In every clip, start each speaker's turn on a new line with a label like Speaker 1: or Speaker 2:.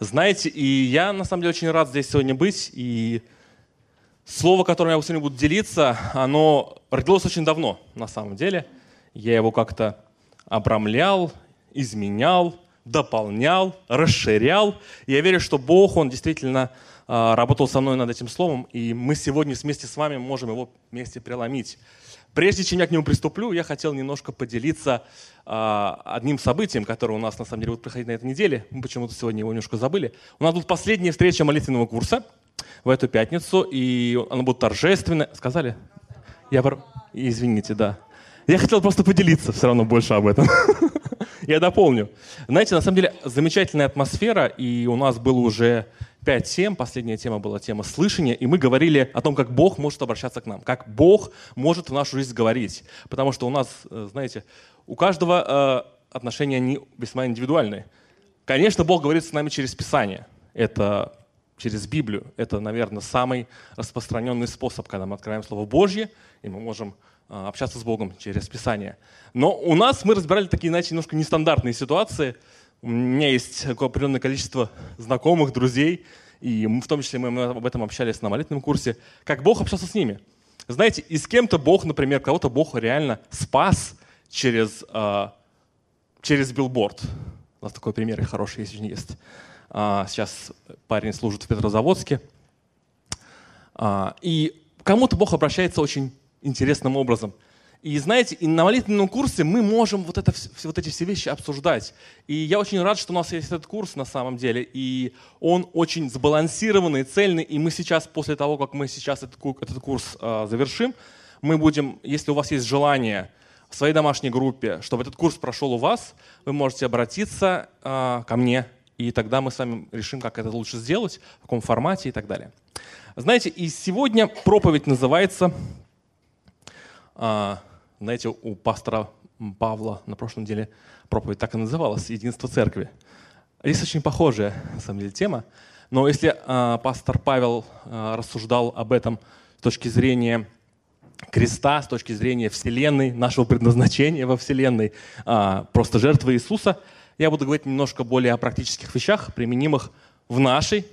Speaker 1: Знаете, и я на самом деле очень рад здесь сегодня быть. И слово, которым я сегодня буду делиться, оно родилось очень давно, на самом деле. Я его как-то обрамлял, изменял, дополнял, расширял. Я верю, что Бог, Он действительно а, работал со мной над этим словом, и мы сегодня вместе с вами можем его вместе преломить. Прежде чем я к нему приступлю, я хотел немножко поделиться э, одним событием, которое у нас на самом деле будет проходить на этой неделе. Мы почему-то сегодня его немножко забыли. У нас будет последняя встреча молитвенного курса в эту пятницу, и она будет торжественная. Сказали? Я пор... Извините, да. Я хотел просто поделиться все равно больше об этом. Я дополню. Знаете, на самом деле замечательная атмосфера, и у нас было уже пять тем. Последняя тема была тема слышания, и мы говорили о том, как Бог может обращаться к нам, как Бог может в нашу жизнь говорить. Потому что у нас, э, знаете, у каждого э, отношения они весьма индивидуальные. Конечно, Бог говорит с нами через Писание. Это через Библию. Это, наверное, самый распространенный способ, когда мы открываем Слово Божье, и мы можем э, общаться с Богом через Писание. Но у нас мы разбирали такие, знаете, немножко нестандартные ситуации – у меня есть определенное количество знакомых, друзей, и в том числе мы об этом общались на молитвенном курсе, как Бог общался с ними. Знаете, и с кем-то Бог, например, кого-то Бог реально спас через, э, через билборд. У нас такой пример хороший есть, есть. А, сейчас парень служит в Петрозаводске. А, и кому-то Бог обращается очень интересным образом – и знаете, и на молитвенном курсе мы можем вот, это, вот эти все вещи обсуждать. И я очень рад, что у нас есть этот курс на самом деле. И он очень сбалансированный, цельный. И мы сейчас, после того, как мы сейчас этот, этот курс э, завершим, мы будем, если у вас есть желание в своей домашней группе, чтобы этот курс прошел у вас, вы можете обратиться э, ко мне, и тогда мы с вами решим, как это лучше сделать, в каком формате и так далее. Знаете, и сегодня проповедь называется э, знаете, у пастора Павла на прошлом неделе проповедь так и называлась «Единство церкви». Здесь очень похожая, на самом деле, тема. Но если э, пастор Павел э, рассуждал об этом с точки зрения креста, с точки зрения Вселенной, нашего предназначения во Вселенной, э, просто жертвы Иисуса, я буду говорить немножко более о практических вещах, применимых в нашей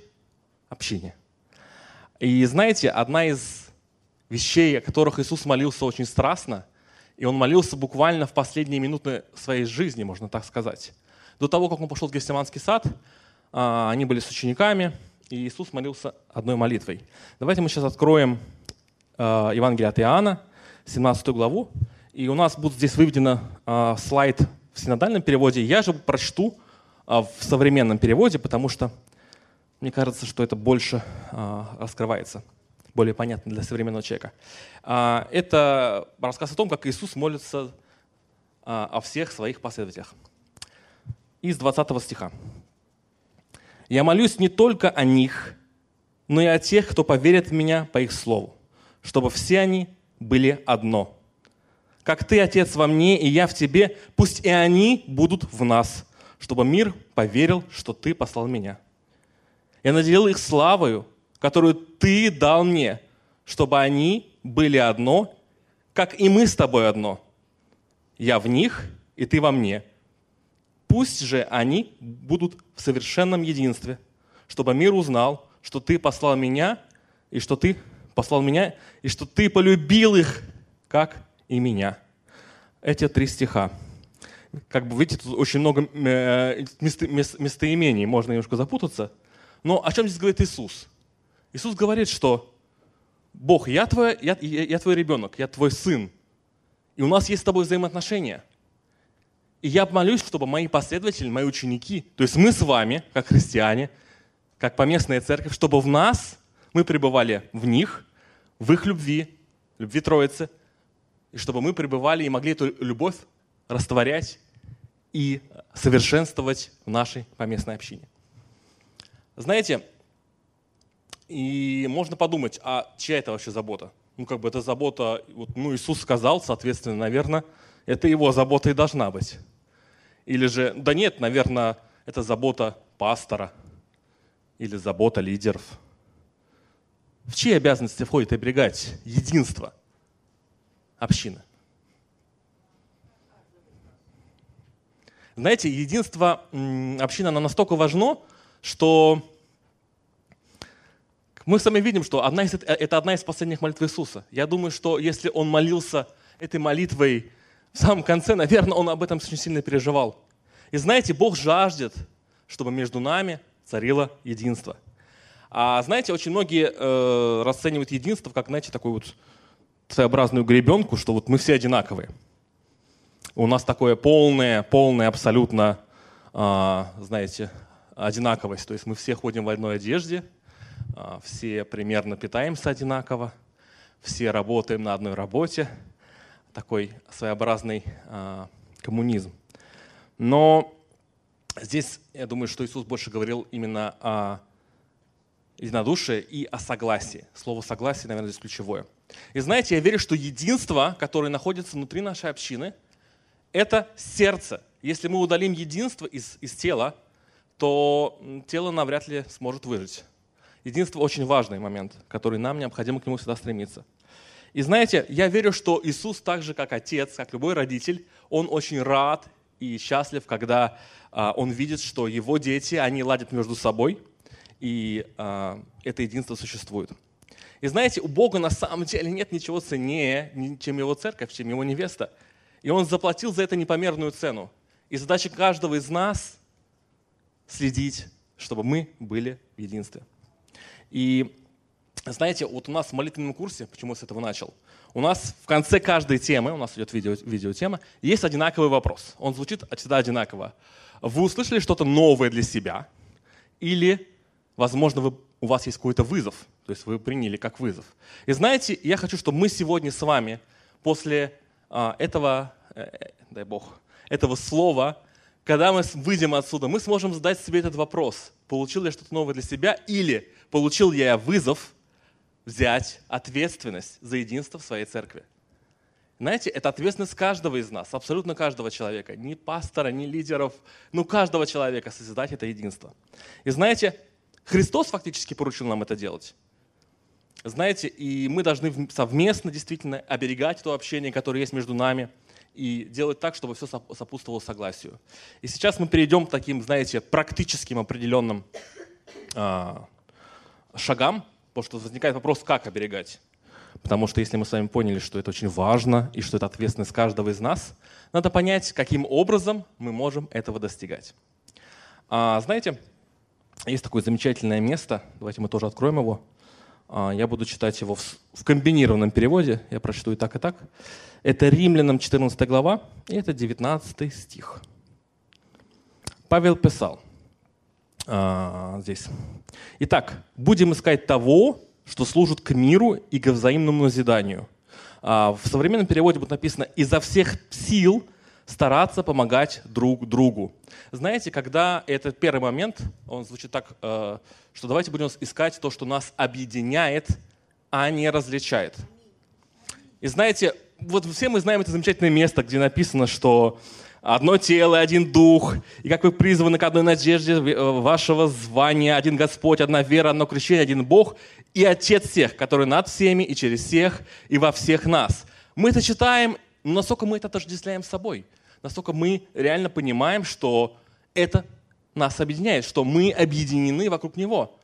Speaker 1: общине. И знаете, одна из вещей, о которых Иисус молился очень страстно – и он молился буквально в последние минуты своей жизни, можно так сказать. До того, как он пошел в Гефсиманский сад, а, они были с учениками, и Иисус молился одной молитвой. Давайте мы сейчас откроем а, Евангелие от Иоанна, 17 главу. И у нас будет здесь выведено а, слайд в синодальном переводе. Я же прочту в современном переводе, потому что мне кажется, что это больше раскрывается более понятно для современного человека. А, это рассказ о том, как Иисус молится а, о всех своих последователях. Из 20 стиха. «Я молюсь не только о них, но и о тех, кто поверит в Меня по их слову, чтобы все они были одно. Как Ты, Отец, во мне, и я в Тебе, пусть и они будут в нас, чтобы мир поверил, что Ты послал Меня. Я наделил их славою, которую Ты дал мне, чтобы они были одно, как и мы с тобой одно. Я в них, и ты во мне. Пусть же они будут в совершенном единстве, чтобы мир узнал, что ты послал меня, и что ты послал меня, и что ты полюбил их, как и меня. Эти три стиха. Как бы, видите, тут очень много э, местоимений, можно немножко запутаться. Но о чем здесь говорит Иисус? Иисус говорит, что Бог, я твой, я, я, я твой ребенок, я твой сын. И у нас есть с тобой взаимоотношения. И я молюсь, чтобы мои последователи, мои ученики, то есть мы с вами, как христиане, как поместная церковь, чтобы в нас мы пребывали в них, в их любви, любви Троицы, и чтобы мы пребывали и могли эту любовь растворять и совершенствовать в нашей поместной общине. Знаете, и можно подумать, а чья это вообще забота? Ну, как бы это забота, вот, ну, Иисус сказал, соответственно, наверное, это его забота и должна быть. Или же, да нет, наверное, это забота пастора или забота лидеров. В чьи обязанности входит оберегать единство общины? Знаете, единство общины, оно настолько важно, что мы с вами видим, что одна из, это одна из последних молитв Иисуса. Я думаю, что если он молился этой молитвой в самом конце, наверное, он об этом очень сильно переживал. И знаете, Бог жаждет, чтобы между нами царило единство. А знаете, очень многие э, расценивают единство как, знаете, такую вот своеобразную гребенку, что вот мы все одинаковые. У нас такое полное, полное абсолютно, э, знаете, одинаковость. То есть мы все ходим в одной одежде, все примерно питаемся одинаково, все работаем на одной работе, такой своеобразный а, коммунизм. Но здесь, я думаю, что Иисус больше говорил именно о единодушии и о согласии. Слово «согласие», наверное, здесь ключевое. И знаете, я верю, что единство, которое находится внутри нашей общины, это сердце. Если мы удалим единство из, из тела, то тело навряд ли сможет выжить. Единство очень важный момент, который нам необходимо к нему всегда стремиться. И знаете, я верю, что Иисус так же, как отец, как любой родитель, он очень рад и счастлив, когда а, он видит, что его дети, они ладят между собой, и а, это единство существует. И знаете, у Бога на самом деле нет ничего ценнее, чем его церковь, чем его невеста. И он заплатил за это непомерную цену. И задача каждого из нас следить, чтобы мы были в единстве. И знаете, вот у нас в молитвенном курсе, почему я с этого начал, у нас в конце каждой темы, у нас идет видео, видеотема, есть одинаковый вопрос. Он звучит всегда одинаково. Вы услышали что-то новое для себя? Или, возможно, вы, у вас есть какой-то вызов, то есть вы приняли как вызов. И знаете, я хочу, чтобы мы сегодня с вами после а, этого, э, э дай Бог, этого слова, когда мы выйдем отсюда, мы сможем задать себе этот вопрос. Получил я что-то новое для себя или получил я вызов взять ответственность за единство в своей церкви. Знаете, это ответственность каждого из нас, абсолютно каждого человека. Ни пастора, ни лидеров, ну каждого человека созидать это единство. И знаете, Христос фактически поручил нам это делать. Знаете, и мы должны совместно действительно оберегать то общение, которое есть между нами, и делать так, чтобы все сопутствовало согласию. И сейчас мы перейдем к таким, знаете, практическим определенным а, шагам, потому что возникает вопрос, как оберегать. Потому что если мы с вами поняли, что это очень важно и что это ответственность каждого из нас, надо понять, каким образом мы можем этого достигать. А, знаете, есть такое замечательное место, давайте мы тоже откроем его. А, я буду читать его в, комбинированном переводе, я прочту и так, и так. Это Римлянам 14 глава, и это 19 стих. Павел писал, а, здесь. Итак, будем искать того, что служит к миру и к взаимному назиданию. А, в современном переводе будет написано «изо всех сил стараться помогать друг другу». Знаете, когда этот первый момент, он звучит так, э, что давайте будем искать то, что нас объединяет, а не различает. И знаете, вот все мы знаем это замечательное место, где написано, что одно тело, один дух, и как вы призваны к одной надежде э, вашего звания, один Господь, одна вера, одно крещение, один Бог и Отец всех, который над всеми и через всех и во всех нас. Мы это читаем, но насколько мы это отождествляем с собой, насколько мы реально понимаем, что это нас объединяет, что мы объединены вокруг Него.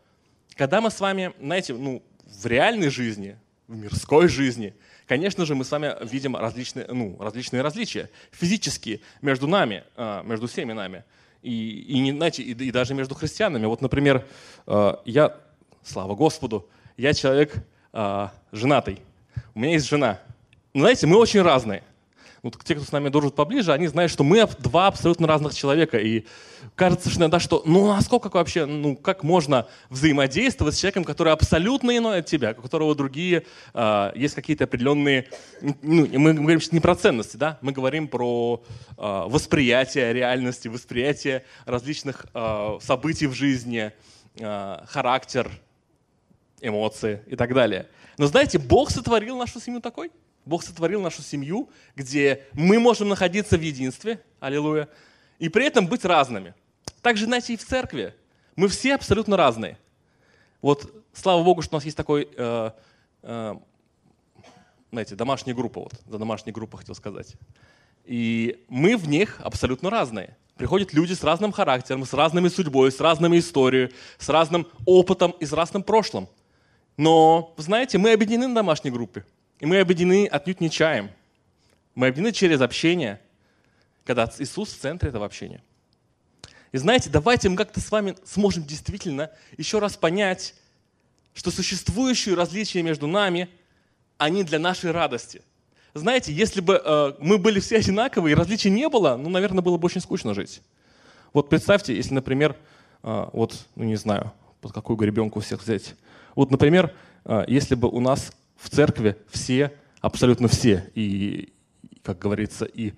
Speaker 1: Когда мы с вами, знаете, ну, в реальной жизни, в мирской жизни – Конечно же, мы с вами видим различные, ну, различные различия физические между нами, а, между всеми нами. И, и, знаете, и, и даже между христианами. Вот, например, а, я, слава Господу, я человек а, женатый. У меня есть жена. Но, знаете, мы очень разные вот те, кто с нами дружит поближе, они знают, что мы два абсолютно разных человека. И кажется что иногда, что ну а сколько вообще, ну как можно взаимодействовать с человеком, который абсолютно иной от тебя, у которого другие, э, есть какие-то определенные, ну, мы говорим сейчас не про ценности, да, мы говорим про э, восприятие реальности, восприятие различных э, событий в жизни, э, характер, эмоции и так далее. Но знаете, Бог сотворил нашу семью такой – Бог сотворил нашу семью, где мы можем находиться в единстве, аллилуйя, и при этом быть разными. Также, знаете, и в церкви. Мы все абсолютно разные. Вот слава Богу, что у нас есть такой, э, э, знаете, домашняя группа, вот, за домашней группой хотел сказать. И мы в них абсолютно разные. Приходят люди с разным характером, с разными судьбой, с разными историей, с разным опытом и с разным прошлым. Но, знаете, мы объединены на домашней группе. И мы объединены отнюдь не чаем. Мы объединены через общение, когда Иисус в центре этого общения. И знаете, давайте мы как-то с вами сможем действительно еще раз понять, что существующие различия между нами, они для нашей радости. Знаете, если бы э, мы были все одинаковые и различий не было, ну, наверное, было бы очень скучно жить. Вот представьте, если, например, э, вот, ну не знаю, под какую гребенку всех взять. Вот, например, э, если бы у нас в церкви все, абсолютно все, и, как говорится, и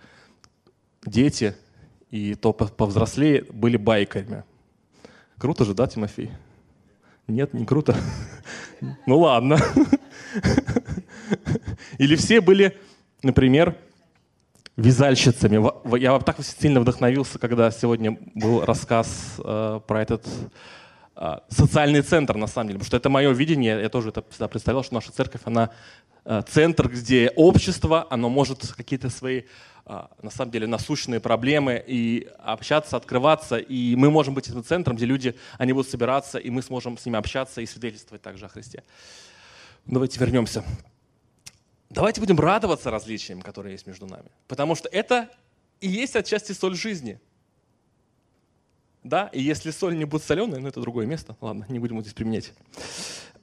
Speaker 1: дети, и то повзрослее были байками. Круто же, да, Тимофей? Нет, не круто. Ну ладно. Или все были, например, вязальщицами. Я так сильно вдохновился, когда сегодня был рассказ э, про этот социальный центр, на самом деле. Потому что это мое видение. Я тоже это всегда представлял, что наша церковь, она э, центр, где общество, оно может какие-то свои а, на самом деле насущные проблемы и общаться, открываться. И мы можем быть этим центром, где люди, они будут собираться, и мы сможем с ними общаться и свидетельствовать также о Христе. Давайте вернемся. Давайте будем радоваться различиям, которые есть между нами. Потому что это и есть отчасти соль жизни. Да, и если соль не будет соленой, ну это другое место. Ладно, не будем здесь применять.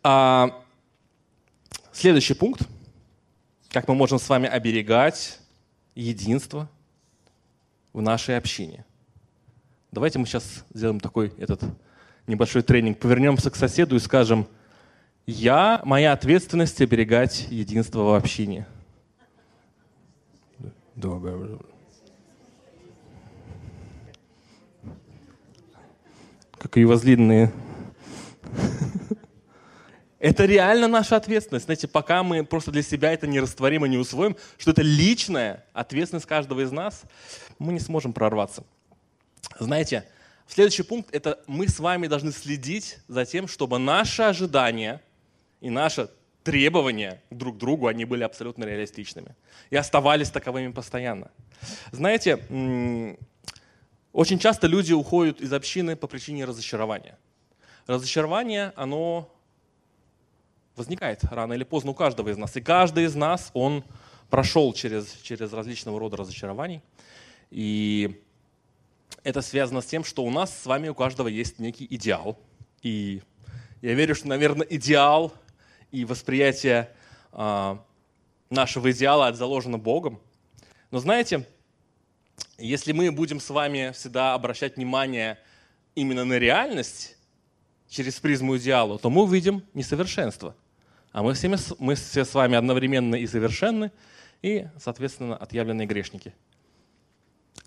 Speaker 1: А, следующий пункт. Как мы можем с вами оберегать единство в нашей общине. Давайте мы сейчас сделаем такой этот небольшой тренинг. Повернемся к соседу и скажем, я, моя ответственность оберегать единство в общине. Как и возлинные это реально наша ответственность. Знаете, пока мы просто для себя это не растворим и не усвоим, что это личная ответственность каждого из нас, мы не сможем прорваться. Знаете, следующий пункт – это мы с вами должны следить за тем, чтобы наши ожидания и наши требования друг к другу, они были абсолютно реалистичными и оставались таковыми постоянно. Знаете, очень часто люди уходят из общины по причине разочарования. Разочарование, оно возникает рано или поздно у каждого из нас. И каждый из нас, он прошел через, через различного рода разочарований. И это связано с тем, что у нас с вами у каждого есть некий идеал. И я верю, что, наверное, идеал и восприятие э, нашего идеала заложено Богом. Но знаете, если мы будем с вами всегда обращать внимание именно на реальность через призму идеала, то мы увидим несовершенство. А мы, все, мы все с вами одновременно и совершенны, и, соответственно, отъявленные грешники.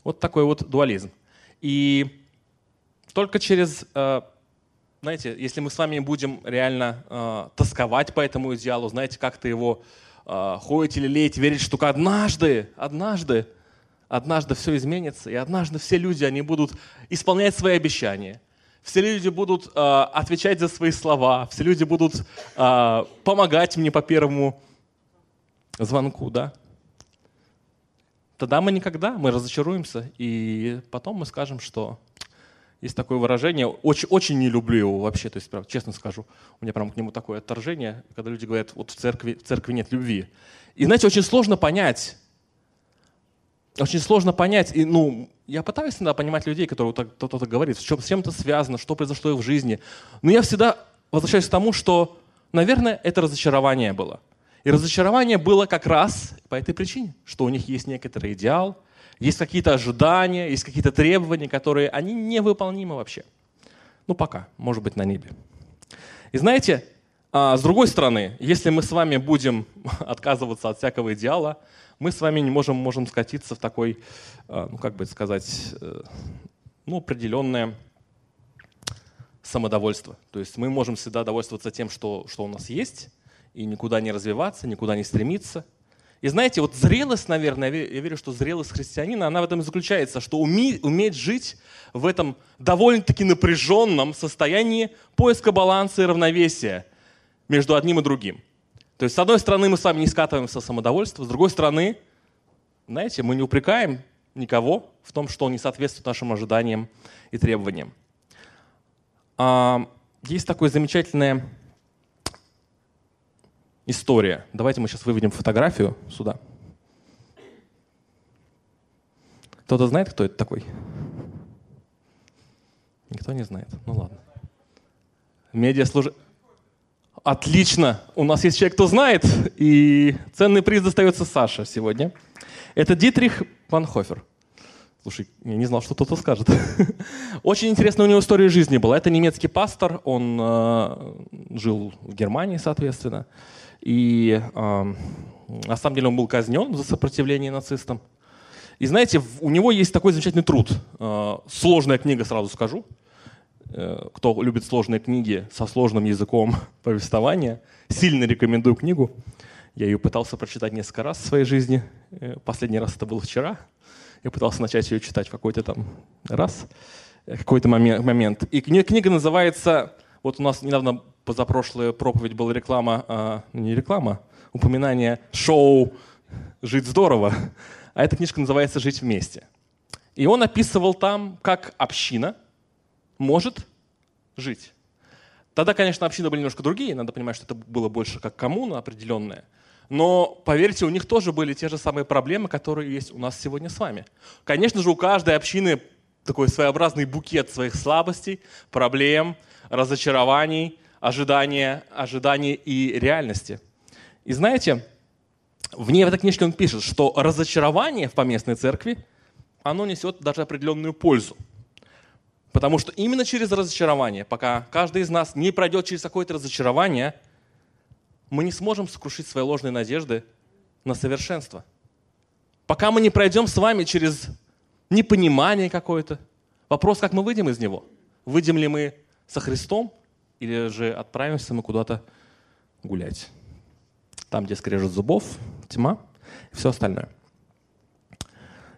Speaker 1: Вот такой вот дуализм. И только через, э, знаете, если мы с вами будем реально э, тосковать по этому идеалу, знаете, как-то его э, ходить или леять, верить, что однажды, однажды, однажды все изменится, и однажды все люди, они будут исполнять свои обещания, все люди будут э, отвечать за свои слова, все люди будут э, помогать мне по первому звонку, да? Тогда мы никогда, мы разочаруемся, и потом мы скажем, что есть такое выражение, очень, очень не люблю его вообще, то есть, прям, честно скажу, у меня прям к нему такое отторжение, когда люди говорят, вот в церкви, в церкви нет любви. И знаете, очень сложно понять, очень сложно понять, и, ну, я пытаюсь всегда понимать людей, которые кто-то говорит, с чем, с это связано, что произошло их в жизни. Но я всегда возвращаюсь к тому, что, наверное, это разочарование было. И разочарование было как раз по этой причине, что у них есть некоторый идеал, есть какие-то ожидания, есть какие-то требования, которые они невыполнимы вообще. Ну, пока, может быть, на небе. И знаете, а, с другой стороны, если мы с вами будем отказываться от всякого идеала, мы с вами не можем, можем скатиться в такой, э, ну как бы сказать, э, ну определенное самодовольство. То есть мы можем всегда довольствоваться тем, что, что у нас есть, и никуда не развиваться, никуда не стремиться. И знаете, вот зрелость, наверное, я верю, что зрелость христианина, она в этом и заключается, что уметь, уметь жить в этом довольно-таки напряженном состоянии поиска баланса и равновесия между одним и другим. То есть, с одной стороны, мы с вами не скатываемся в самодовольство, с другой стороны, знаете, мы не упрекаем никого в том, что он не соответствует нашим ожиданиям и требованиям. А, есть такая замечательная история. Давайте мы сейчас выведем фотографию сюда. Кто-то знает, кто это такой? Никто не знает. Ну ладно. Медиаслуж... Отлично! У нас есть человек, кто знает, и ценный приз достается Саше сегодня. Это Дитрих Панхофер. Слушай, я не знал, что кто-то скажет. Очень интересная у него история жизни была. Это немецкий пастор, он э, жил в Германии, соответственно. И э, на самом деле он был казнен за сопротивление нацистам. И знаете, у него есть такой замечательный труд. Э, сложная книга, сразу скажу. Э, кто любит сложные книги со сложным языком повествования, сильно рекомендую книгу. Я ее пытался прочитать несколько раз в своей жизни. Э, последний раз это было вчера. Я пытался начать ее читать в какой-то там раз, какой-то момент. И книга называется, вот у нас недавно позапрошлая проповедь была реклама, а, не реклама, упоминание шоу «Жить здорово», а эта книжка называется «Жить вместе». И он описывал там, как община может жить. Тогда, конечно, общины были немножко другие, надо понимать, что это было больше как коммуна определенная. Но, поверьте, у них тоже были те же самые проблемы, которые есть у нас сегодня с вами. Конечно же, у каждой общины такой своеобразный букет своих слабостей, проблем, разочарований, ожидания, ожиданий и реальности. И знаете, в ней в этой книжке он пишет, что разочарование в поместной церкви, оно несет даже определенную пользу. Потому что именно через разочарование, пока каждый из нас не пройдет через какое-то разочарование, мы не сможем сокрушить свои ложные надежды на совершенство. Пока мы не пройдем с вами через непонимание какое-то, вопрос, как мы выйдем из него. Выйдем ли мы со Христом или же отправимся мы куда-то гулять. Там, где скрежет зубов, тьма и все остальное.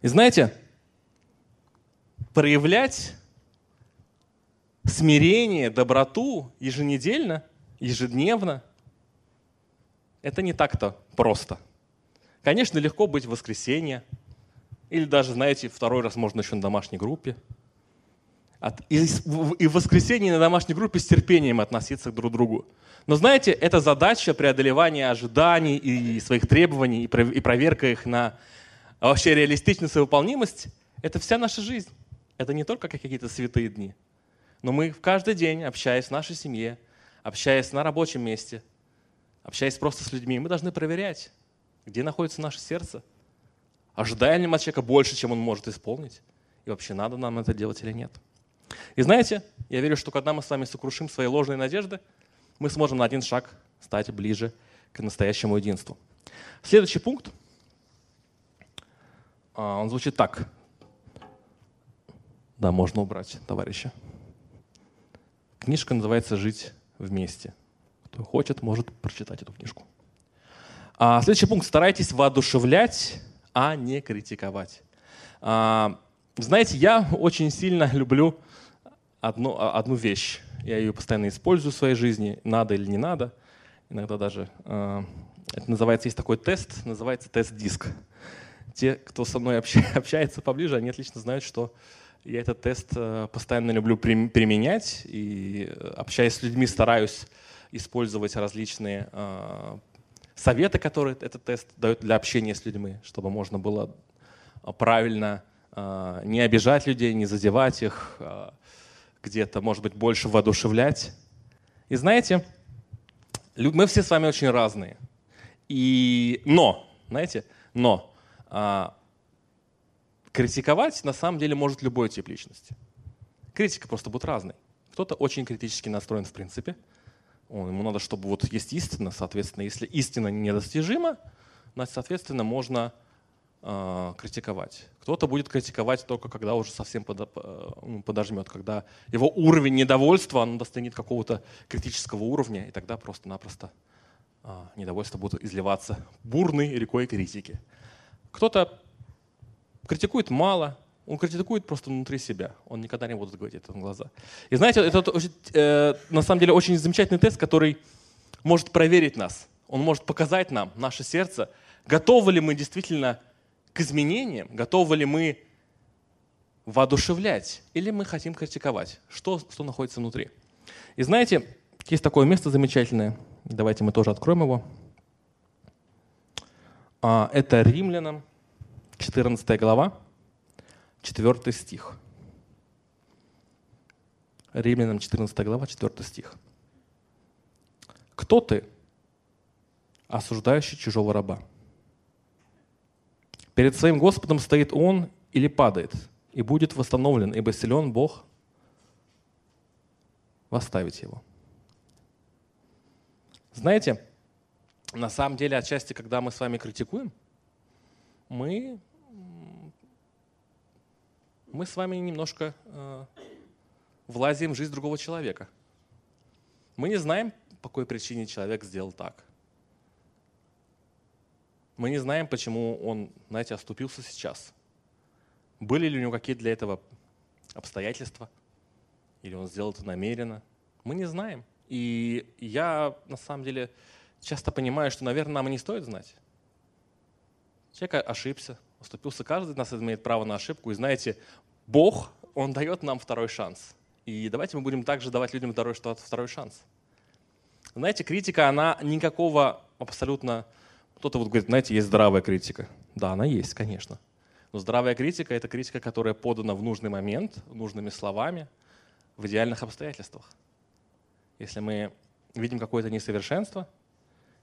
Speaker 1: И знаете, проявлять смирение, доброту еженедельно, ежедневно, это не так-то просто. Конечно, легко быть в воскресенье, или даже, знаете, второй раз можно еще на домашней группе – и в воскресенье на домашней группе с терпением относиться друг к другу. Но знаете, эта задача преодолевания ожиданий и своих требований, и проверка их на вообще реалистичность и выполнимость, это вся наша жизнь. Это не только какие-то святые дни. Но мы каждый день, общаясь в нашей семье, общаясь на рабочем месте, общаясь просто с людьми, мы должны проверять, где находится наше сердце. Ожидаем ли мы от человека больше, чем он может исполнить? И вообще надо нам это делать или нет? И знаете, я верю, что когда мы с вами сокрушим свои ложные надежды, мы сможем на один шаг стать ближе к настоящему единству. Следующий пункт, а, он звучит так. Да, можно убрать, товарища. Книжка называется «Жить вместе». Кто хочет, может прочитать эту книжку. А следующий пункт. Старайтесь воодушевлять, а не критиковать. А, знаете, я очень сильно люблю одну, а, одну вещь. Я ее постоянно использую в своей жизни, надо или не надо. Иногда даже э, это называется, есть такой тест, называется тест-диск. Те, кто со мной общается поближе, они отлично знают, что я этот тест э, постоянно люблю применять и, э, общаясь с людьми, стараюсь использовать различные э, советы, которые этот тест дает для общения с людьми, чтобы можно было правильно не обижать людей, не задевать их, где-то, может быть, больше воодушевлять. И знаете, мы все с вами очень разные. И, но, знаете, но а, критиковать на самом деле может любой тип личности. Критика просто будет разной. Кто-то очень критически настроен в принципе. Он, ему надо, чтобы вот есть истина, соответственно, если истина недостижима, значит, соответственно, можно э, критиковать. Кто-то будет критиковать только когда уже совсем ну, подожмет, когда его уровень недовольства он достигнет какого-то критического уровня, и тогда просто-напросто э, недовольство будет изливаться бурной рекой критики. Кто-то критикует мало, он критикует просто внутри себя. Он никогда не будет говорить это на глаза. И знаете, это э, на самом деле очень замечательный тест, который может проверить нас. Он может показать нам, наше сердце, готовы ли мы действительно к изменениям, готовы ли мы воодушевлять или мы хотим критиковать? Что, что находится внутри? И знаете, есть такое место замечательное, давайте мы тоже откроем его. А, это Римлянам, 14 глава, 4 стих. Римлянам 14 глава, 4 стих. «Кто ты, осуждающий чужого раба? Перед своим Господом стоит он или падает, и будет восстановлен, ибо силен Бог восставить его». Знаете, на самом деле, отчасти, когда мы с вами критикуем, мы, мы с вами немножко э, влазим в жизнь другого человека. Мы не знаем, по какой причине человек сделал так. Мы не знаем, почему он, знаете, оступился сейчас. Были ли у него какие-то для этого обстоятельства? Или он сделал это намеренно? Мы не знаем. И я, на самом деле, часто понимаю, что, наверное, нам и не стоит знать. Человек ошибся, уступился. Каждый из нас имеет право на ошибку. И знаете, Бог, Он дает нам второй шанс. И давайте мы будем также давать людям второй, второй шанс. Знаете, критика, она никакого абсолютно... Кто-то вот говорит, знаете, есть здравая критика. Да, она есть, конечно. Но здравая критика – это критика, которая подана в нужный момент, нужными словами, в идеальных обстоятельствах. Если мы видим какое-то несовершенство,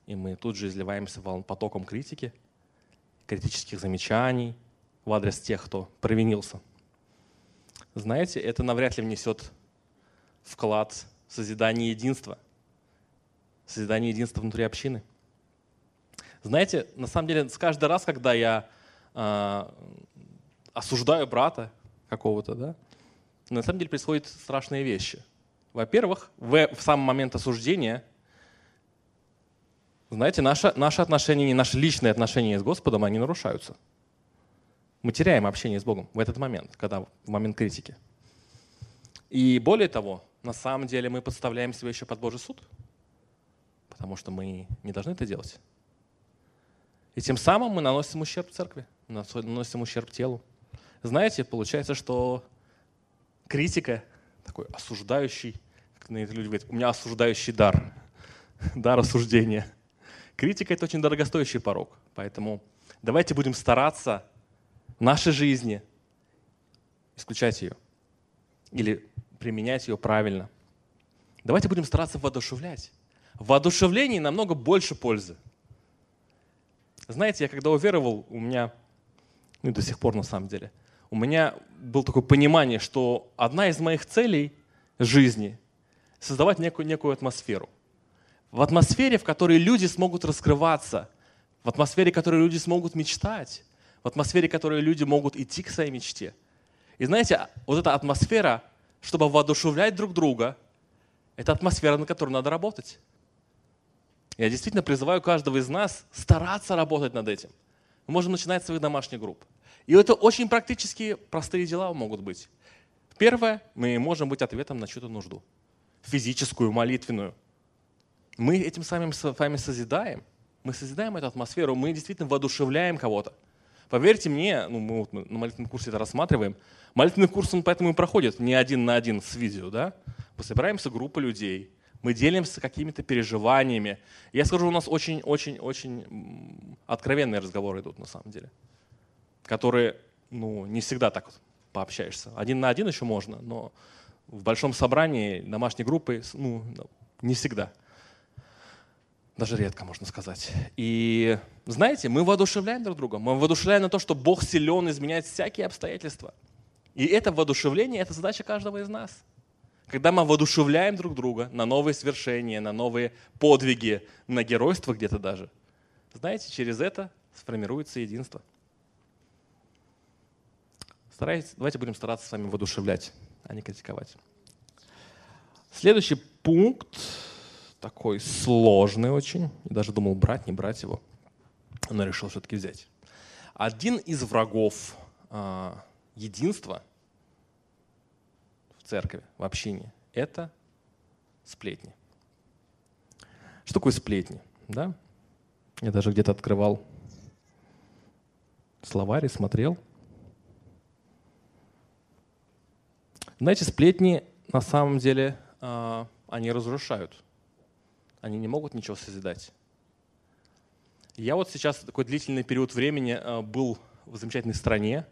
Speaker 1: и мы тут же изливаемся потоком критики, критических замечаний в адрес тех, кто провинился. Знаете, это навряд ли внесет вклад в созидание единства, созидание единства внутри общины. Знаете, на самом деле, с каждый раз, когда я э, осуждаю брата какого-то, да, на самом деле происходят страшные вещи. Во-первых, в, в самый момент осуждения – знаете, наши, наши отношения, наши личные отношения с Господом, они нарушаются. Мы теряем общение с Богом в этот момент, когда в момент критики. И более того, на самом деле мы подставляем себя еще под Божий суд, потому что мы не должны это делать. И тем самым мы наносим ущерб церкви, наносим ущерб телу. Знаете, получается, что критика, такой осуждающий, как люди говорят, у меня осуждающий дар, дар осуждения – Критика – это очень дорогостоящий порог. Поэтому давайте будем стараться в нашей жизни исключать ее или применять ее правильно. Давайте будем стараться воодушевлять. В воодушевлении намного больше пользы. Знаете, я когда уверовал, у меня, ну и до сих пор на самом деле, у меня было такое понимание, что одна из моих целей жизни – создавать некую, некую атмосферу в атмосфере, в которой люди смогут раскрываться, в атмосфере, в которой люди смогут мечтать, в атмосфере, в которой люди могут идти к своей мечте. И знаете, вот эта атмосфера, чтобы воодушевлять друг друга, это атмосфера, на которой надо работать. Я действительно призываю каждого из нас стараться работать над этим. Мы можем начинать с своих домашних групп. И это очень практические, простые дела могут быть. Первое, мы можем быть ответом на чью-то нужду. Физическую, молитвенную – мы этим самым с вами созидаем. Мы созидаем эту атмосферу, мы действительно воодушевляем кого-то. Поверьте мне, ну, мы вот на молитвенном курсе это рассматриваем, молитвенный курс он поэтому и проходит не один на один с видео. Да? Мы собираемся группа людей, мы делимся какими-то переживаниями. Я скажу, у нас очень-очень-очень откровенные разговоры идут на самом деле, которые ну, не всегда так вот пообщаешься. Один на один еще можно, но в большом собрании домашней группы ну, не всегда – даже редко, можно сказать. И знаете, мы воодушевляем друг друга. Мы воодушевляем на то, что Бог силен изменять всякие обстоятельства. И это воодушевление – это задача каждого из нас. Когда мы воодушевляем друг друга на новые свершения, на новые подвиги, на геройство где-то даже, знаете, через это сформируется единство. Старайтесь, давайте будем стараться с вами воодушевлять, а не критиковать. Следующий пункт такой сложный очень. Даже думал, брать, не брать его. Но решил все-таки взять. Один из врагов э, единства в церкви, в общине, это сплетни. Что такое сплетни? Да? Я даже где-то открывал словарь и смотрел. Знаете, сплетни на самом деле а, они разрушают. Они не могут ничего созидать. Я вот сейчас такой длительный период времени а, был в замечательной стране.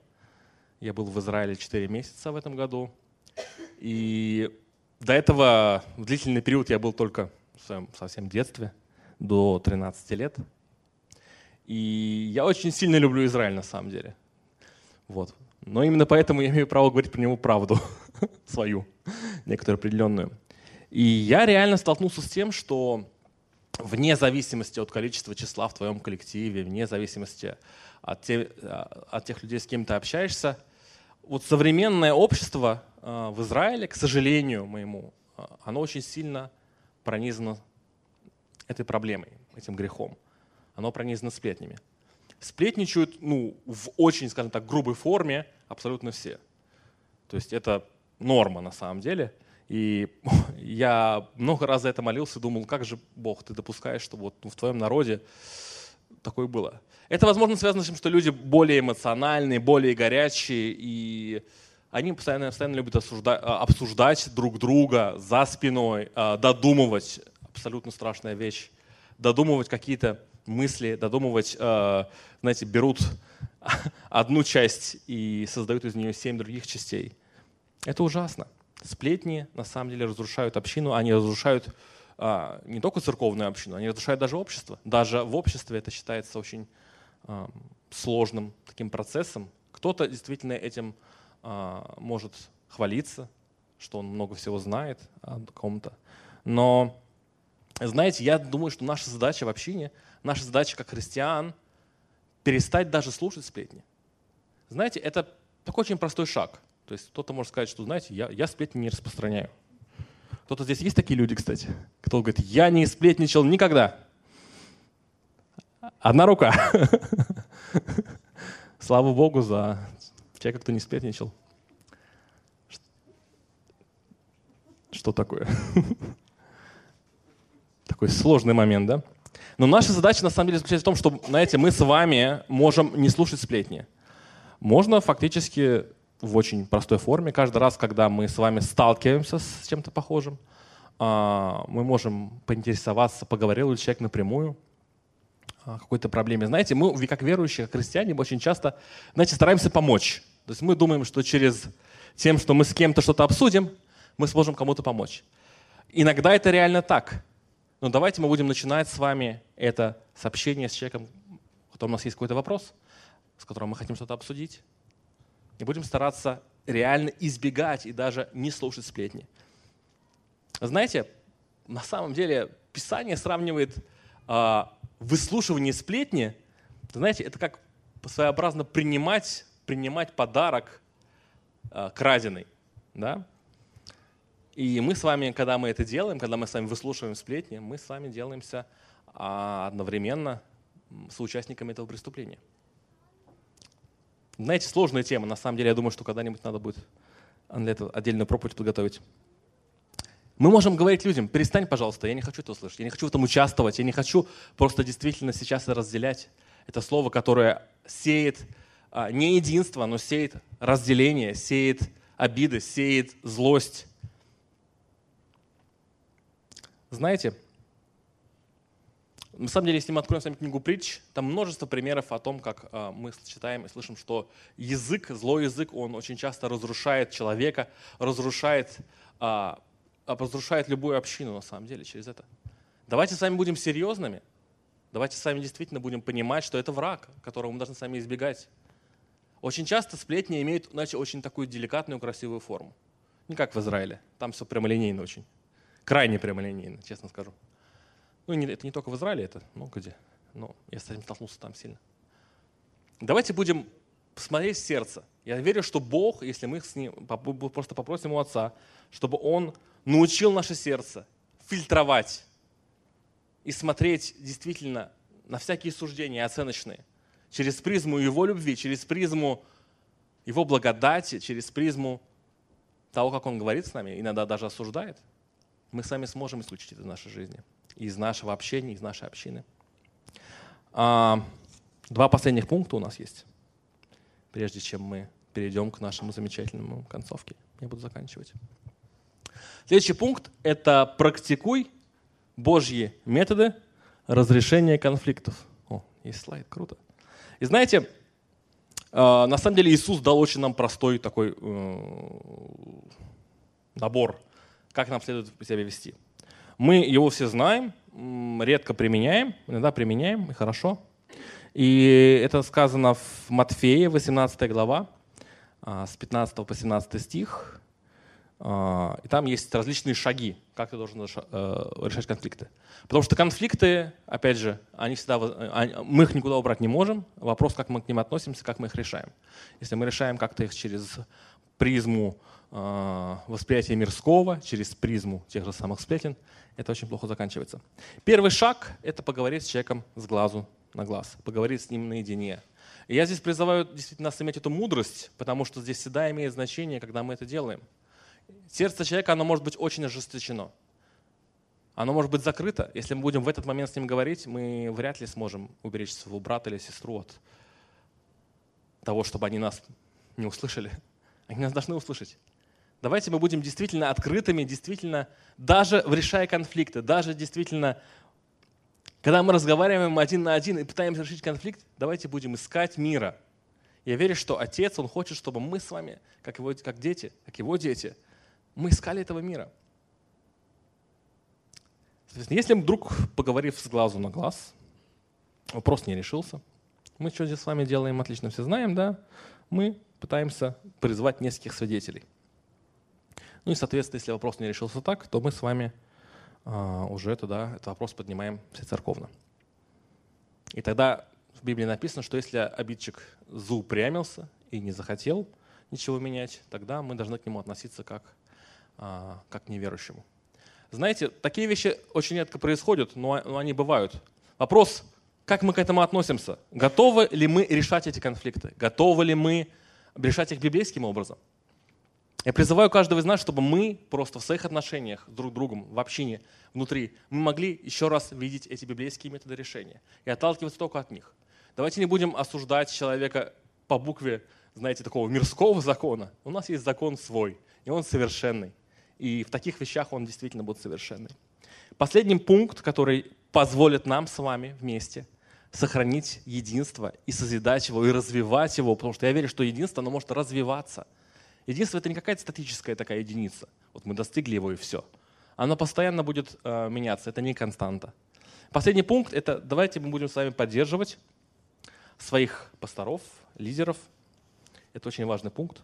Speaker 1: Я был в Израиле 4 месяца в этом году. И до этого в длительный период я был только в своем совсем детстве, до 13 лет. И я очень сильно люблю Израиль на самом деле. Вот. Но именно поэтому я имею право говорить про него правду свою, некоторую определенную. И я реально столкнулся с тем, что вне зависимости от количества числа в твоем коллективе, вне зависимости от, те, от тех людей, с кем ты общаешься, вот современное общество э, в Израиле, к сожалению моему, э, оно очень сильно пронизано этой проблемой, этим грехом. Оно пронизано сплетнями. Сплетничают ну, в очень, скажем так, грубой форме абсолютно все. То есть это норма на самом деле. И я много раз за это молился думал, как же Бог, ты допускаешь, что вот в твоем народе такое было. Это, возможно, связано с тем, что люди более эмоциональные, более горячие, и они постоянно, постоянно любят осуждать, а, обсуждать друг друга за спиной, а, додумывать, абсолютно страшная вещь, додумывать какие-то мысли, додумывать, а, знаете, берут одну часть и создают из нее семь других частей. Это ужасно. Сплетни на самом деле разрушают общину, они разрушают а, не только церковную общину, они разрушают даже общество. Даже в обществе это считается очень а, сложным таким процессом. Кто-то действительно этим а, может хвалиться, что он много всего знает о ком-то. Но, знаете, я думаю, что наша задача в общине, наша задача как христиан, перестать даже слушать сплетни. Знаете, это такой очень простой шаг. То есть кто-то может сказать, что, знаете, я, я сплетни не распространяю. Кто-то здесь есть такие люди, кстати? Кто говорит, я не сплетничал никогда. Одна рука. Слава Богу за человека, кто не сплетничал. Что такое? Такой сложный момент, да? Но наша задача на самом деле заключается в том, что, знаете, мы с вами можем не слушать сплетни. Можно фактически в очень простой форме. Каждый раз, когда мы с вами сталкиваемся с чем-то похожим, а, мы можем поинтересоваться, поговорил ли человек напрямую о какой-то проблеме. Знаете, мы, как верующие, как христиане, очень часто, знаете, стараемся помочь. То есть мы думаем, что через тем, что мы с кем-то что-то обсудим, мы сможем кому-то помочь. Иногда это реально так. Но давайте мы будем начинать с вами это сообщение с человеком, у которого у нас есть какой-то вопрос, с которым мы хотим что-то обсудить и будем стараться реально избегать и даже не слушать сплетни. Знаете, на самом деле Писание сравнивает э, выслушивание сплетни, знаете, это как своеобразно принимать, принимать подарок э, краденый. Да? И мы с вами, когда мы это делаем, когда мы с вами выслушиваем сплетни, мы с вами делаемся а, одновременно соучастниками этого преступления. Знаете, сложная тема. На самом деле, я думаю, что когда-нибудь надо будет для этого отдельную проповедь подготовить. Мы можем говорить людям, перестань, пожалуйста, я не хочу это услышать, я не хочу в этом участвовать, я не хочу просто действительно сейчас разделять. Это слово, которое сеет а, не единство, но сеет разделение, сеет обиды, сеет злость. Знаете, на самом деле, если мы откроем с вами книгу притч, там множество примеров о том, как э, мы читаем и слышим, что язык, злой язык, он очень часто разрушает человека, разрушает, э, разрушает любую общину на самом деле через это. Давайте с вами будем серьезными. Давайте с вами действительно будем понимать, что это враг, которого мы должны с вами избегать. Очень часто сплетни имеют, знаете, очень такую деликатную, красивую форму. Не как в Израиле. Там все прямолинейно очень. Крайне прямолинейно, честно скажу. Ну, это не только в Израиле, это, ну, где? Ну, я с этим столкнулся там сильно. Давайте будем смотреть сердце. Я верю, что Бог, если мы с ним просто попросим у Отца, чтобы Он научил наше сердце фильтровать и смотреть действительно на всякие суждения оценочные через призму Его любви, через призму Его благодати, через призму того, как Он говорит с нами, иногда даже осуждает, мы сами сможем исключить это в нашей жизни из нашего общения, из нашей общины. А, два последних пункта у нас есть, прежде чем мы перейдем к нашему замечательному концовке. я буду заканчивать. Следующий пункт – это практикуй Божьи методы разрешения конфликтов. О, есть слайд, круто. И знаете, э, на самом деле Иисус дал очень нам простой такой э, набор, как нам следует себя вести. Мы его все знаем, редко применяем, иногда применяем, и хорошо. И это сказано в Матфея, 18 глава, а, с 15 по 17 стих. А, и там есть различные шаги, как ты должен э, решать конфликты. Потому что конфликты, опять же, они всегда, мы их никуда убрать не можем. Вопрос, как мы к ним относимся, как мы их решаем. Если мы решаем как-то их через призму а, восприятия мирского, через призму тех же самых сплетен, это очень плохо заканчивается. Первый шаг – это поговорить с человеком с глазу на глаз, поговорить с ним наедине. И я здесь призываю действительно нас иметь эту мудрость, потому что здесь всегда имеет значение, когда мы это делаем. Сердце человека, оно может быть очень ожесточено. Оно может быть закрыто. Если мы будем в этот момент с ним говорить, мы вряд ли сможем уберечь своего брата или сестру от того, чтобы они нас не услышали. Они нас должны услышать. Давайте мы будем действительно открытыми, действительно, даже решая конфликты, даже действительно когда мы разговариваем один на один и пытаемся решить конфликт, давайте будем искать мира. Я верю, что Отец, Он хочет, чтобы мы с вами, как, его, как дети, как Его дети, мы искали этого мира. Соответственно, если вдруг, поговорив с глазу на глаз, вопрос не решился, мы что здесь с вами делаем, отлично все знаем, да? Мы пытаемся призвать нескольких свидетелей. Ну и, соответственно, если вопрос не решился так, то мы с вами а, уже тогда этот вопрос поднимаем все церковно. И тогда в Библии написано, что если обидчик заупрямился и не захотел ничего менять, тогда мы должны к нему относиться как, а, как к неверующему. Знаете, такие вещи очень редко происходят, но они бывают. Вопрос, как мы к этому относимся? Готовы ли мы решать эти конфликты? Готовы ли мы решать их библейским образом? Я призываю каждого из нас, чтобы мы просто в своих отношениях друг с другом, в общине, внутри, мы могли еще раз видеть эти библейские методы решения и отталкиваться только от них. Давайте не будем осуждать человека по букве, знаете, такого мирского закона. У нас есть закон свой, и он совершенный. И в таких вещах он действительно будет совершенный. Последний пункт, который позволит нам с вами вместе сохранить единство и созидать его, и развивать его, потому что я верю, что единство, оно может развиваться – Единство — это не какая-то статическая такая единица. Вот мы достигли его и все. Оно постоянно будет э, меняться, это не константа. Последний пункт — это давайте мы будем с вами поддерживать своих пасторов, лидеров. Это очень важный пункт.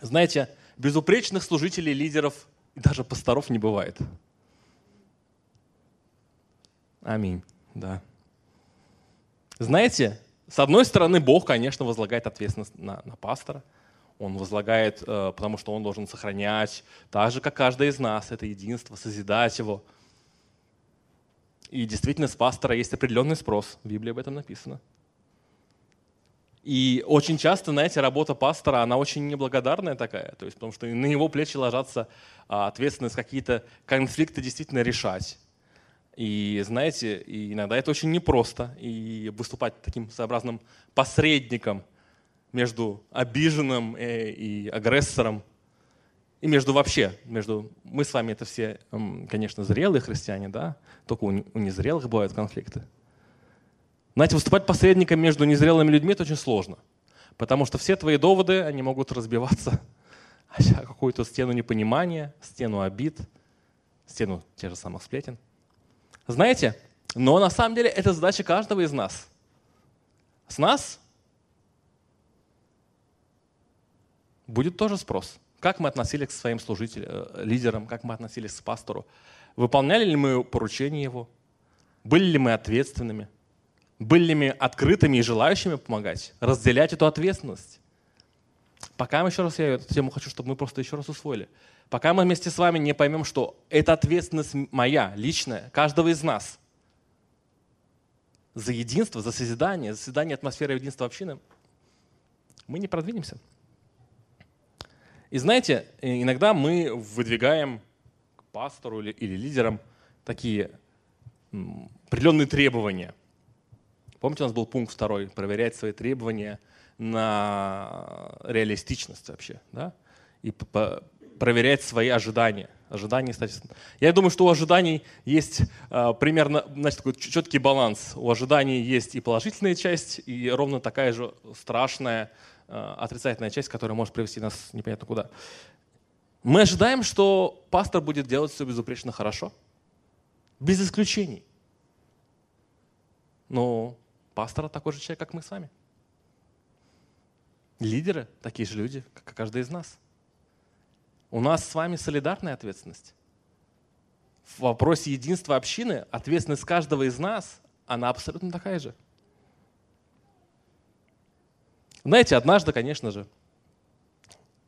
Speaker 1: Знаете, безупречных служителей, лидеров и даже пасторов не бывает. Аминь. Да. Знаете, с одной стороны, Бог, конечно, возлагает ответственность на, на пастора – он возлагает, э, потому что он должен сохранять, так же, как каждый из нас, это единство, созидать его. И действительно, с пастора есть определенный спрос. В Библии об этом написано. И очень часто, знаете, работа пастора, она очень неблагодарная такая, то есть, потому что на его плечи ложатся а, ответственность какие-то конфликты действительно решать. И знаете, иногда это очень непросто, и выступать таким своеобразным посредником между обиженным э, и агрессором, и между вообще, между... Мы с вами это все, конечно, зрелые христиане, да? Только у незрелых бывают конфликты. Знаете, выступать посредником между незрелыми людьми – это очень сложно. Потому что все твои доводы, они могут разбиваться о какую-то стену непонимания, стену обид, стену тех же самых сплетен. Знаете, но на самом деле это задача каждого из нас. С нас будет тоже спрос. Как мы относились к своим служителям, э, лидерам, как мы относились к пастору? Выполняли ли мы поручения его? Были ли мы ответственными? Были ли мы открытыми и желающими помогать? Разделять эту ответственность? Пока мы еще раз, я эту тему хочу, чтобы мы просто еще раз усвоили. Пока мы вместе с вами не поймем, что эта ответственность моя, личная, каждого из нас, за единство, за созидание, за созидание атмосферы единства общины, мы не продвинемся. И знаете, иногда мы выдвигаем к пастору или, или лидерам такие определенные требования. Помните, у нас был пункт второй, проверять свои требования на реалистичность вообще. Да? и проверять свои ожидания. Ожидания, кстати. Я думаю, что у ожиданий есть э, примерно значит, такой четкий баланс. У ожиданий есть и положительная часть, и ровно такая же страшная отрицательная часть, которая может привести нас непонятно куда. Мы ожидаем, что пастор будет делать все безупречно хорошо, без исключений. Но пастор такой же человек, как мы с вами. Лидеры такие же люди, как каждый из нас. У нас с вами солидарная ответственность. В вопросе единства общины ответственность каждого из нас, она абсолютно такая же. Знаете, однажды, конечно же,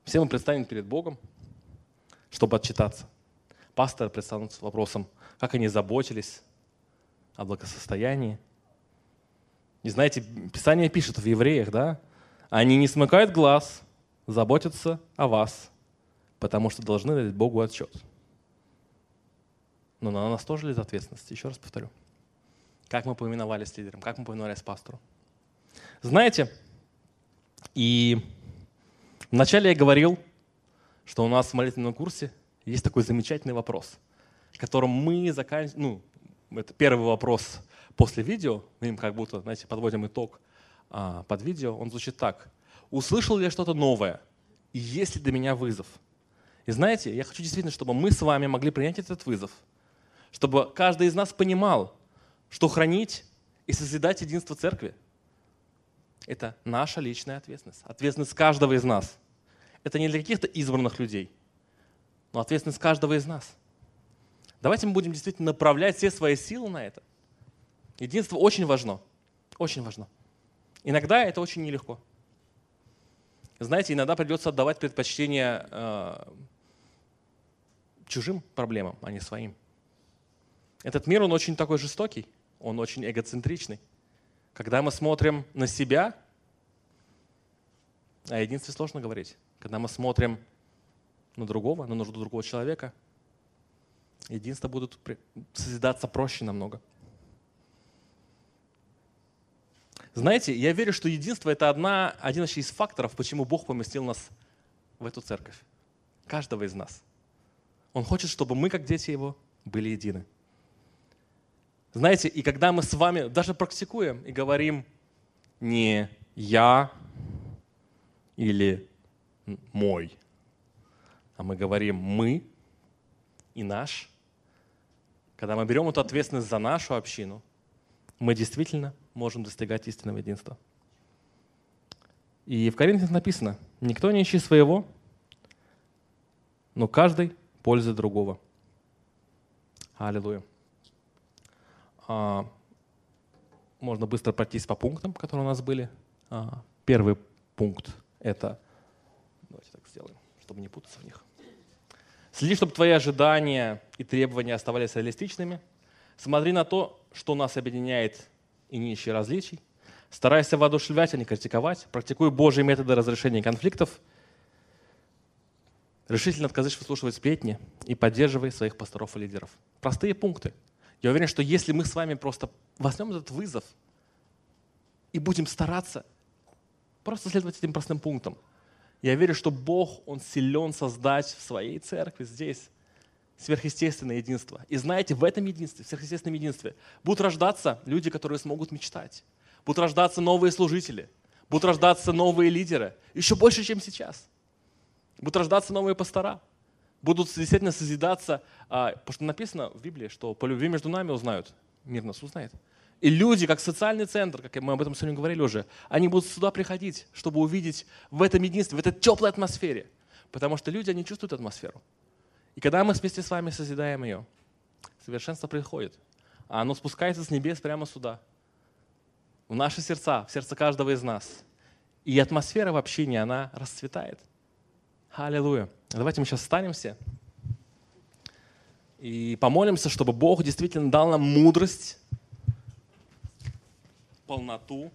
Speaker 1: все мы предстанем перед Богом, чтобы отчитаться. Пасторы предстанут с вопросом, как они заботились о благосостоянии. И знаете, Писание пишет в Евреях, да, они не смыкают глаз, заботятся о вас, потому что должны дать Богу отчет. Но на нас тоже лежит ответственность, еще раз повторю. Как мы повиновались лидерам, как мы повиновались пастору. Знаете, и вначале я говорил, что у нас в молитвенном курсе есть такой замечательный вопрос, которым мы заканчиваем, ну, это первый вопрос после видео, мы им как будто, знаете, подводим итог а, под видео, он звучит так. Услышал ли я что-то новое? И есть ли для меня вызов? И знаете, я хочу действительно, чтобы мы с вами могли принять этот вызов, чтобы каждый из нас понимал, что хранить и созидать единство церкви – это наша личная ответственность, ответственность каждого из нас. Это не для каких-то избранных людей, но ответственность каждого из нас. Давайте мы будем действительно направлять все свои силы на это. Единство очень важно, очень важно. Иногда это очень нелегко. Знаете, иногда придется отдавать предпочтение э, чужим проблемам, а не своим. Этот мир, он очень такой жестокий, он очень эгоцентричный. Когда мы смотрим на себя, о единстве сложно говорить. Когда мы смотрим на другого, на нужду другого человека, единство будут созидаться проще намного. Знаете, я верю, что единство – это одна, один из факторов, почему Бог поместил нас в эту церковь. Каждого из нас – он хочет, чтобы мы, как дети Его, были едины. Знаете, и когда мы с вами даже практикуем и говорим не «я» или «мой», а мы говорим «мы» и «наш», когда мы берем эту ответственность за нашу общину, мы действительно можем достигать истинного единства. И в Коринфянах написано, никто не ищет своего, но каждый пользы другого. Аллилуйя. А, можно быстро пройтись по пунктам, которые у нас были. А, первый пункт – это… Давайте так сделаем, чтобы не путаться в них. Следи, чтобы твои ожидания и требования оставались реалистичными. Смотри на то, что нас объединяет и не ищи различий. Старайся воодушевлять, а не критиковать. Практикуй Божьи методы разрешения конфликтов – Решительно отказываешь выслушивать сплетни и поддерживай своих пасторов и лидеров. Простые пункты. Я уверен, что если мы с вами просто возьмем этот вызов и будем стараться просто следовать этим простым пунктам, я верю, что Бог, Он силен создать в своей церкви здесь сверхъестественное единство. И знаете, в этом единстве, в сверхъестественном единстве, будут рождаться люди, которые смогут мечтать. Будут рождаться новые служители. Будут рождаться новые лидеры. Еще больше, чем сейчас. Будут рождаться новые пастора. Будут действительно созидаться, а, потому что написано в Библии, что по любви между нами узнают, мир нас узнает. И люди, как социальный центр, как мы об этом сегодня говорили уже, они будут сюда приходить, чтобы увидеть в этом единстве, в этой теплой атмосфере. Потому что люди, они чувствуют атмосферу. И когда мы вместе с вами созидаем ее, совершенство приходит. А оно спускается с небес прямо сюда, в наши сердца, в сердце каждого из нас. И атмосфера в общении, она расцветает. Аллилуйя. Давайте мы сейчас встанемся и помолимся, чтобы Бог действительно дал нам мудрость, полноту,